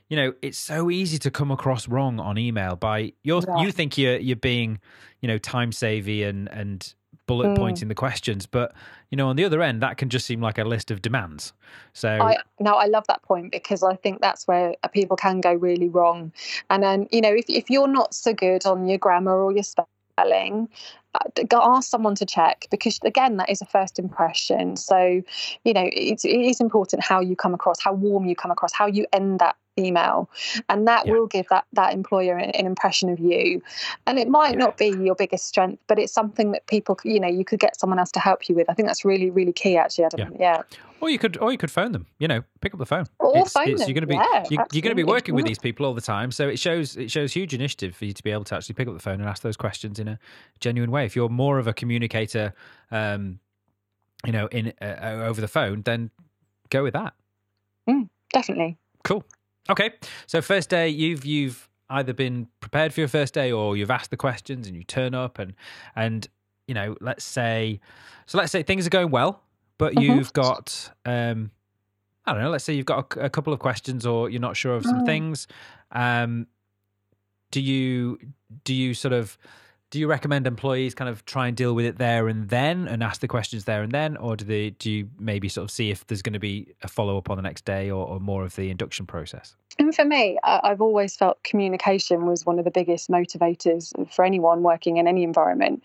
you know it's so easy to come across wrong on email by you yeah. you think you're you're being you know time savvy and and bullet mm. pointing the questions. But you know on the other end that can just seem like a list of demands. So I, no i love that point because i think that's where people can go really wrong. And then you know if, if you're not so good on your grammar or your spelling uh, ask someone to check because again that is a first impression. So you know it's, it is important how you come across how warm you come across how you end that email and that yeah. will give that that employer an, an, impression of you and it might yeah. not be your biggest strength but it's something that people you know you could get someone else to help you with i think that's really really key actually Adam. yeah, yeah. or you could or you could phone them you know pick up the phone or it's, phone it's, them. you're going to be you, are going to be working with these people all the time so it shows it shows huge initiative for you to be able to actually pick up the phone and ask those questions in a genuine way if you're more of a communicator um you know in uh, over the phone then go with that mm, definitely cool Okay, so first day, you've you've either been prepared for your first day or you've asked the questions and you turn up and and you know let's say so let's say things are going well, but mm-hmm. you've got um I don't know, let's say you've got a, a couple of questions or you're not sure of some mm. things. Um, do you do you sort of do you recommend employees kind of try and deal with it there and then and ask the questions there and then or do they do you maybe sort of see if there's going to be a follow-up on the next day or, or more of the induction process and for me i've always felt communication was one of the biggest motivators for anyone working in any environment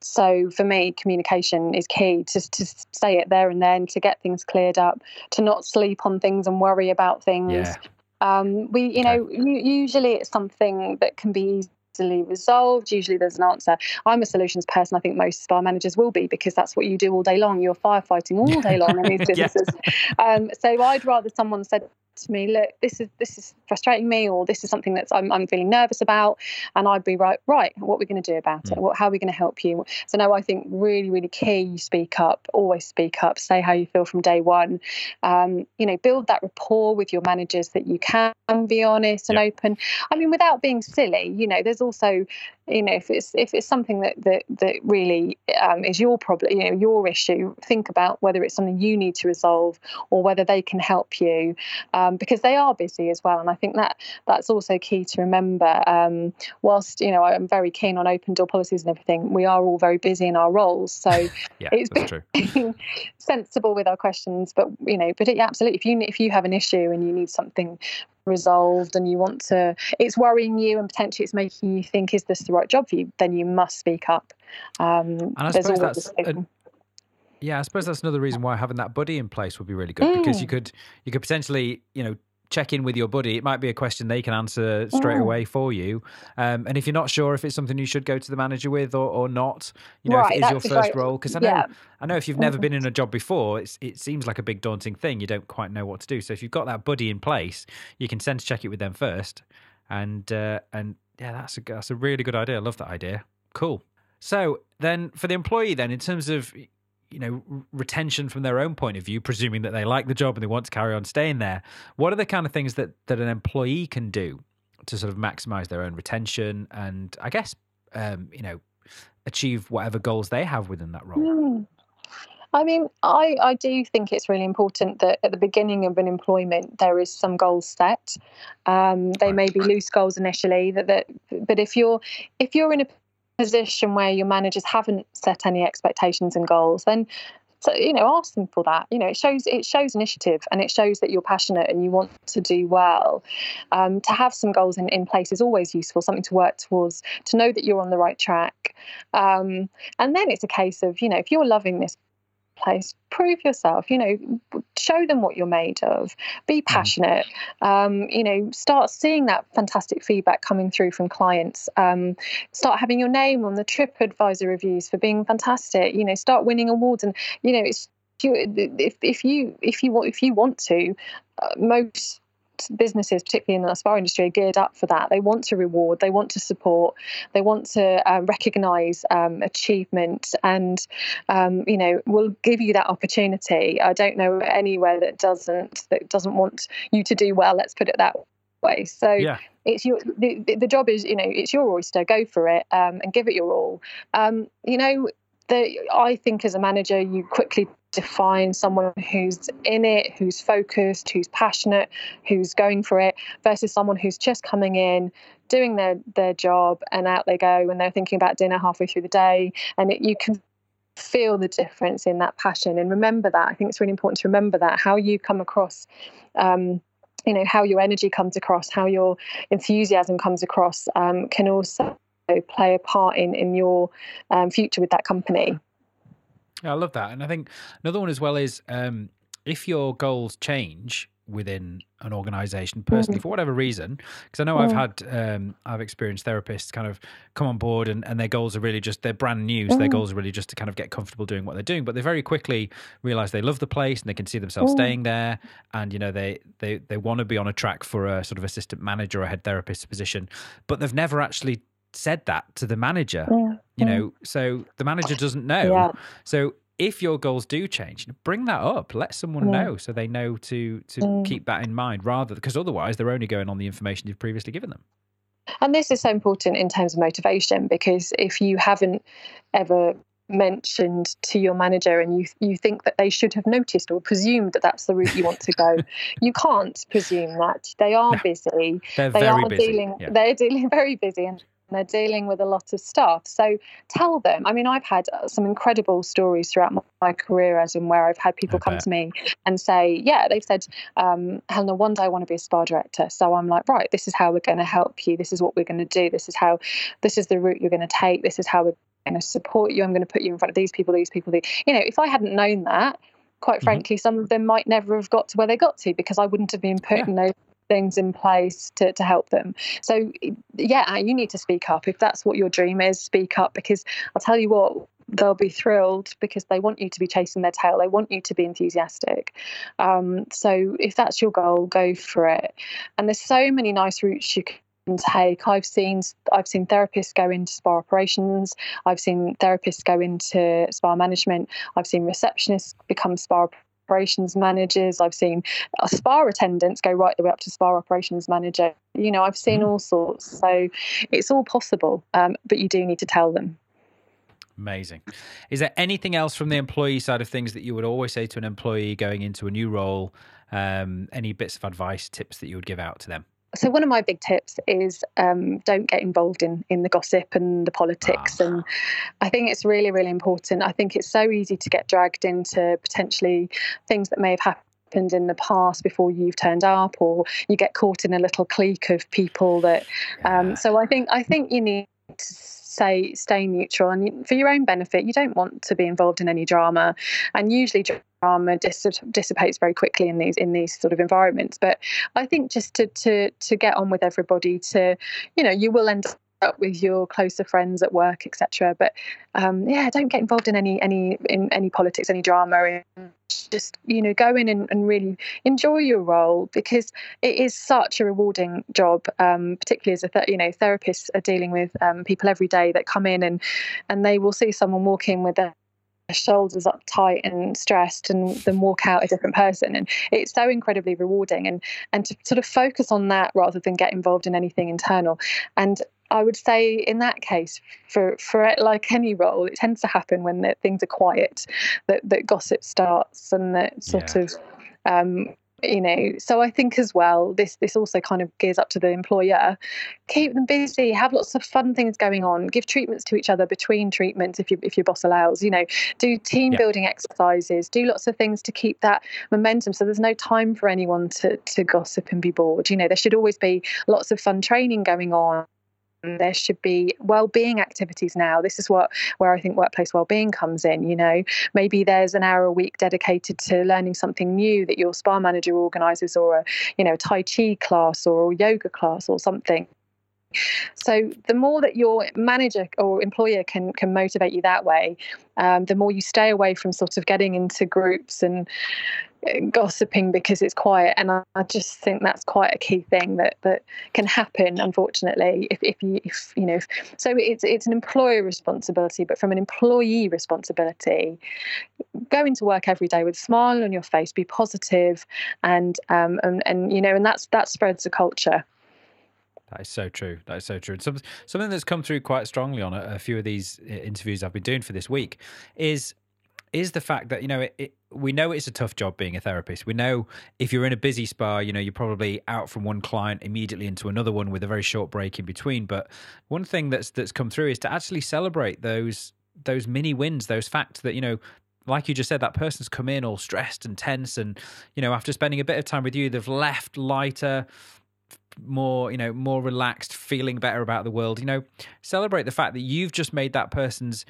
so for me, communication is key to, to say it there and then, to get things cleared up, to not sleep on things and worry about things. Yeah. Um, we, you know, usually it's something that can be easily resolved. Usually there's an answer. I'm a solutions person. I think most spa managers will be because that's what you do all day long. You're firefighting all day long in these businesses. um, so I'd rather someone said to me, look, this is this is frustrating me, or this is something that I'm, I'm feeling nervous about, and I'd be right, right, what are we going to do about it? Mm. What, how are we going to help you? So no, I think really, really key. You speak up, always speak up, say how you feel from day one. Um, you know, build that rapport with your managers that you can be honest and open. I mean, without being silly. You know, there's also you know if it's if it's something that that, that really um, is your problem you know your issue think about whether it's something you need to resolve or whether they can help you um, because they are busy as well and i think that that's also key to remember um, whilst you know i'm very keen on open door policies and everything we are all very busy in our roles so yeah, it's being sensible with our questions but you know but it, yeah, absolutely if you if you have an issue and you need something resolved and you want to it's worrying you and potentially it's making you think is this the right job for you? Then you must speak up. Um and I suppose that's yeah i suppose that's another reason why having that buddy in place would be really good mm. because you mm. could you could potentially you know check in with your buddy. It might be a question they can answer straight mm. away for you. Um, and if you're not sure if it's something you should go to the manager with or, or not, you know, right, if it is your first great, role, because I know yeah. I know if you've never been mm-hmm. in a job before, it's, it seems like a big daunting thing. You don't quite know what to do. So if you've got that buddy in place, you can sense check it with them first. And uh, and yeah, that's a that's a really good idea. I love that idea. Cool. So then for the employee, then in terms of you know retention from their own point of view presuming that they like the job and they want to carry on staying there what are the kind of things that that an employee can do to sort of maximize their own retention and i guess um, you know achieve whatever goals they have within that role mm. I mean, I, I do think it's really important that at the beginning of an employment there is some goals set. Um, they may be loose goals initially, that, that but if you're if you're in a position where your managers haven't set any expectations and goals, then so you know ask them for that. You know it shows it shows initiative and it shows that you're passionate and you want to do well. Um, to have some goals in, in place is always useful something to work towards to know that you're on the right track. Um, and then it's a case of you know if you're loving this place. Prove yourself you know show them what you're made of. Be mm. passionate. Um, you know start seeing that fantastic feedback coming through from clients. Um, start having your name on the TripAdvisor reviews for being fantastic. You know start winning awards and you know it's if, if you if you want if you want to uh, most businesses, particularly in the spa industry, are geared up for that. They want to reward, they want to support, they want to um, recognise um, achievement, and um, you know will give you that opportunity. I don't know anywhere that doesn't that doesn't want you to do well. Let's put it that way. So yeah. it's your the, the job is you know it's your oyster. Go for it um, and give it your all. Um, you know the, I think as a manager, you quickly define someone who's in it, who's focused, who's passionate, who's going for it, versus someone who's just coming in, doing their their job, and out they go when they're thinking about dinner halfway through the day, and it, you can feel the difference in that passion and remember that. I think it's really important to remember that how you come across. Um, you know how your energy comes across, how your enthusiasm comes across, um, can also play a part in in your um, future with that company. I love that, and I think another one as well is um, if your goals change within an organization personally mm. for whatever reason because i know mm. i've had um, i've experienced therapists kind of come on board and, and their goals are really just they're brand new so mm. their goals are really just to kind of get comfortable doing what they're doing but they very quickly realize they love the place and they can see themselves mm. staying there and you know they they they want to be on a track for a sort of assistant manager or head therapist position but they've never actually said that to the manager. Yeah. You know, so the manager doesn't know. Yeah. So if your goals do change, bring that up. Let someone yeah. know so they know to to mm. keep that in mind rather because otherwise they're only going on the information you've previously given them. And this is so important in terms of motivation because if you haven't ever mentioned to your manager and you you think that they should have noticed or presumed that that's the route you want to go you can't presume that they are no, busy they're they are busy. dealing yeah. they're dealing very busy and they're dealing with a lot of stuff. So tell them. I mean, I've had uh, some incredible stories throughout my, my career, as in where I've had people I come bet. to me and say, "Yeah, they've said, um, Helena, one day I want to be a spa director." So I'm like, "Right, this is how we're going to help you. This is what we're going to do. This is how, this is the route you're going to take. This is how we're going to support you. I'm going to put you in front of these people, these people. These. You know, if I hadn't known that." Quite mm-hmm. frankly, mm-hmm. some of them might never have got to where they got to because I wouldn't have been putting yeah. those things in place to, to help them. So, yeah, you need to speak up. If that's what your dream is, speak up because I'll tell you what, they'll be thrilled because they want you to be chasing their tail. They want you to be enthusiastic. Um, so, if that's your goal, go for it. And there's so many nice routes you can take. I've seen I've seen therapists go into spa operations. I've seen therapists go into spa management. I've seen receptionists become spa operations managers. I've seen spa attendants go right the way up to spa operations manager. You know, I've seen mm. all sorts. So it's all possible, um, but you do need to tell them. Amazing. Is there anything else from the employee side of things that you would always say to an employee going into a new role? Um, any bits of advice, tips that you would give out to them? So one of my big tips is um, don't get involved in in the gossip and the politics. And i think it's really really important. I think it's so easy to get dragged into potentially things that may have happened in the past before you've turned up or you get caught in a little clique of people that um, so i think i think you need to say stay neutral. And for your own benefit you don't want to be involved in any drama. And usually drama dissipates very quickly in these in these sort of environments. But i think just to to to get on with everybody to you know you will end up with your closer friends at work etc but um, yeah don't get involved in any any in any politics any drama. Just you know go in and, and really enjoy your role because it is such a rewarding job um, particularly as a th- you know therapists are dealing with um, people every day that come in and and they will see someone walk in with their shoulders up tight and stressed and then walk out a different person. And it's so incredibly rewarding. And and to sort of focus on that rather than get involved in anything internal. And I would say in that case, for for like any role, it tends to happen when the, things are quiet, that that gossip starts and that sort yeah. of um, you know so i think as well this this also kind of gears up to the employer keep them busy have lots of fun things going on give treatments to each other between treatments if you if your boss allows you know do team yeah. building exercises do lots of things to keep that momentum so there's no time for anyone to to gossip and be bored you know there should always be lots of fun training going on Um, there should be well-being activities now. This is what where i think workplace well-being comes in you know. Maybe there's an hour a week dedicated to learning something new that your spa manager organizes or a you know tai chi class or a yoga class or something so the more that your manager or employer can can motivate you that way, um, the more you stay away from sort of getting into groups and gossiping because it's quiet. And I, I, just think that's quite a key thing that that can happen unfortunately if, if you if you know if, so it's it's an employer responsibility but from an employee responsibility go into work every day with a smile on your face be positive and um and, and you know and that's that spreads the culture that is so true. That is so true. And some, something that's come through quite strongly on a, a few of these uh, interviews I've been doing for this week is is the fact that you know it, it, we know it's a tough job being a therapist. We know if you're in a busy spa, you know you're probably out from one client immediately into another one with a very short break in between. But one thing that's that's come through is to actually celebrate those those mini wins, those facts that you know like you just said, that person's come in all stressed and tense, and you know, after spending a bit of time with you, they've left lighter, more, you know, more relaxed, feeling better about the world. You know, celebrate the fact that you've just made that person's,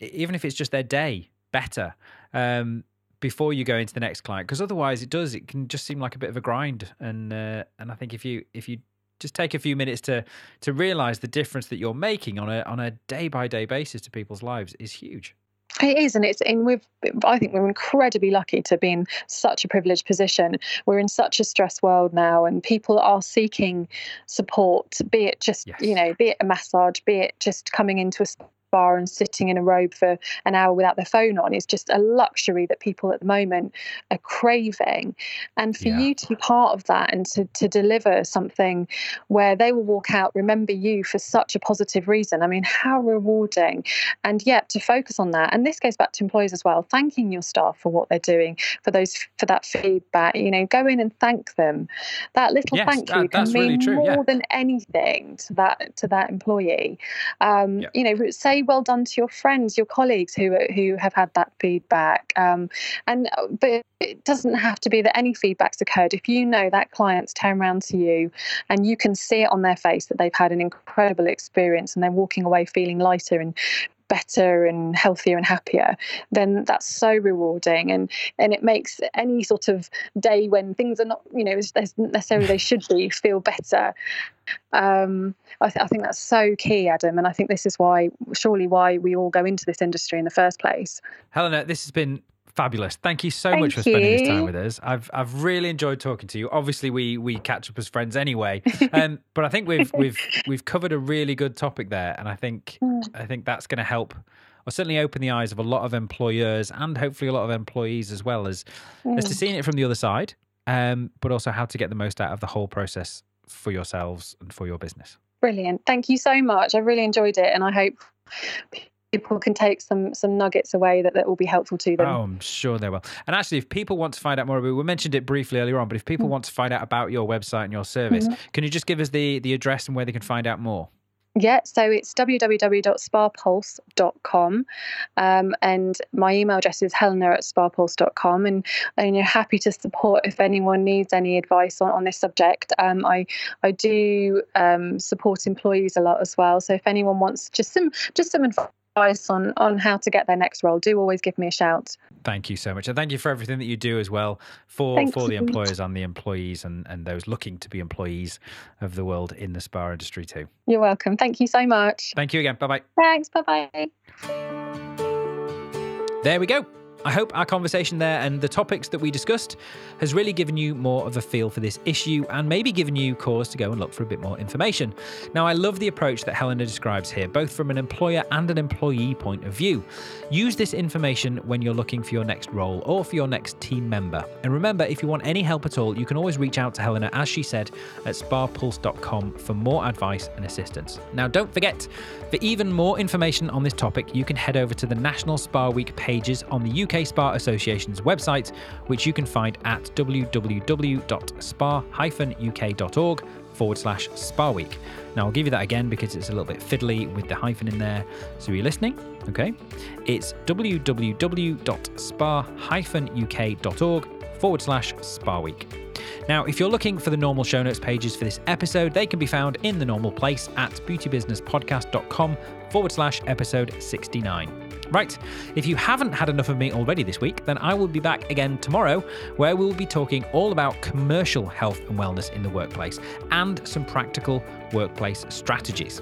even if it's just their day, better um, before you go into the next client because otherwise it does it can just seem like a bit of a grind and uh, and I think if you if you just take a few minutes to to realize the difference that you're making on a on a day by day basis to people's lives is huge. It is, and it's and we've. I think we're incredibly lucky to be in such a privileged position. We're in such a stressed world now, and people are seeking support. Be it just yes. you know, be it a massage, be it just coming into a spa and sitting in a robe for an hour without their phone on is just a luxury that people at the moment are craving. And for Yeah. you to be part of that and to, to deliver something where they will walk out, remember you for such a positive reason. I mean, how rewarding. And yet to focus on that. And this goes back to employees as well, thanking your staff for what they're doing, for those for that feedback. You know, go in and thank them. That little Yes, thank that- you can that's really mean true, more yeah. than anything to that to that employee. Um, Yeah. You know, say well done to your friends, your colleagues who who have had that feedback. Um, and uh, but it doesn't have to be that any feedback's occurred. If you know that client's turned around to you, and you can see it on their face that they've had an incredible experience, and they're walking away feeling lighter and better and healthier and happier then that's so rewarding. And and it makes any sort of day when things are not you know as, necessarily they should be feel better. Um I, th- I think that's so key adam and i think this is why surely why we all go into this industry in the first place. Helena, this has been fabulous. Thank you so Thank much for spending this time with us. I've I've really enjoyed talking to you. Obviously, we we catch up as friends anyway, um, but I think we've we've we've covered a really good topic there, and I think Mm. I think that's going to help. Or certainly open the eyes of a lot of employers and hopefully a lot of employees as well as as to Mm. seeing it from the other side, um, but also how to get the most out of the whole process for yourselves and for your business. brilliant thank you so much i really enjoyed it and i hope people can take some some nuggets away that, that will be helpful to them Oh, I'm sure they will. And actually, if people want to find out more about, we mentioned it briefly earlier on, but if people Mm. want to find out about your website and your service, Mhm. can you just give us the the address and where they can find out more? Yeah, so it's www.spapulse.com. Um, and my email address is helena at spapulse.com. And, and you're happy to support if anyone needs any advice on, on this subject. Um, I, I do um, support employees a lot as well. So if anyone wants just some just some advice on, on how to get their next role, do always give me a shout. Thank you so much, and thank you for everything that you do as well for Thank for the employers and the employees and and those looking to be employees of the world in the spa industry too. You're welcome. Thank you so much. Thank you again. Bye bye. Thanks. Bye bye. There we go. I hope our conversation there and the topics that we discussed has really given you more of a feel for this issue and maybe given you cause to go and look for a bit more information. Now, I love the approach that Helena describes here, both from an employer and an employee point of view. Use this information when you're looking for your next role or for your next team member. And remember, if you want any help at all, you can always reach out to Helena, as she said, at spapulse.com for more advice and assistance. Now, don't forget, for even more information on this topic, you can head over to the National Spa Week pages on the UK Spa Association's website, which you can find at www.spa-uk.org forward slash Spa Week. Now, I'll give you that again because it's a little bit fiddly with the hyphen in there. So, you're listening? Okay. It's www.spa-uk.org forward slash Spa Week. Now, if you're looking for the normal show notes pages for this episode, they can be found in the normal place at beautybusinesspodcast.com forward slash episode 69. Right, if you haven't had enough of me already this week, then I will be back again tomorrow where we'll be talking all about commercial health and wellness in the workplace and some practical workplace strategies.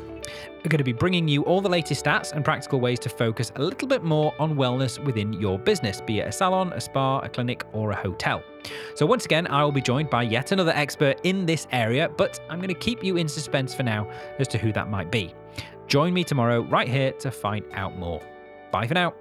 We're going to be bringing you all the latest stats and practical ways to focus a little bit more on wellness within your business, be it a salon, a spa, a clinic, or a hotel. So, once again, I will be joined by yet another expert in this area, but I'm going to keep you in suspense for now as to who that might be. Join me tomorrow right here to find out more. Bye for now.